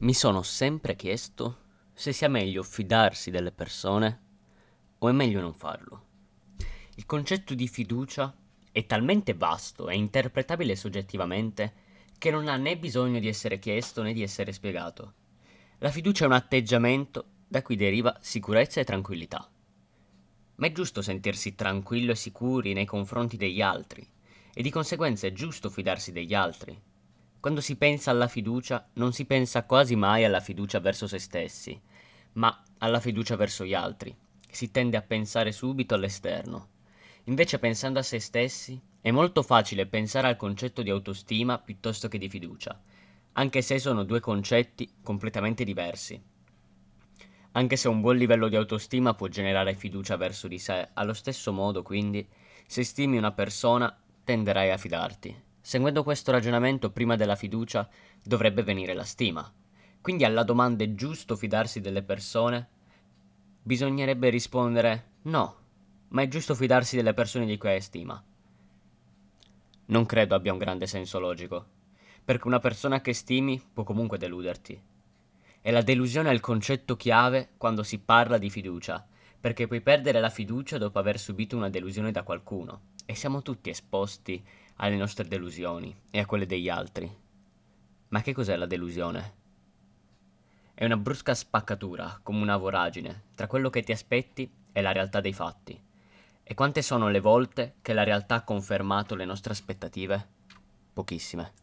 Mi sono sempre chiesto se sia meglio fidarsi delle persone o è meglio non farlo. Il concetto di fiducia è talmente vasto e interpretabile soggettivamente che non ha né bisogno di essere chiesto né di essere spiegato. La fiducia è un atteggiamento da cui deriva sicurezza e tranquillità. Ma è giusto sentirsi tranquillo e sicuri nei confronti degli altri e di conseguenza è giusto fidarsi degli altri. Quando si pensa alla fiducia, non si pensa quasi mai alla fiducia verso se stessi, ma alla fiducia verso gli altri. Si tende a pensare subito all'esterno. Invece pensando a se stessi, è molto facile pensare al concetto di autostima piuttosto che di fiducia, anche se sono due concetti completamente diversi. Anche se un buon livello di autostima può generare fiducia verso di sé, allo stesso modo, quindi, se stimi una persona, tenderai a fidarti. Seguendo questo ragionamento, prima della fiducia dovrebbe venire la stima. Quindi alla domanda è giusto fidarsi delle persone? Bisognerebbe rispondere no, ma è giusto fidarsi delle persone di cui hai stima. Non credo abbia un grande senso logico, perché una persona che stimi può comunque deluderti. E la delusione è il concetto chiave quando si parla di fiducia, perché puoi perdere la fiducia dopo aver subito una delusione da qualcuno, e siamo tutti esposti alle nostre delusioni e a quelle degli altri. Ma che cos'è la delusione? È una brusca spaccatura, come una voragine, tra quello che ti aspetti e la realtà dei fatti. E quante sono le volte che la realtà ha confermato le nostre aspettative? Pochissime.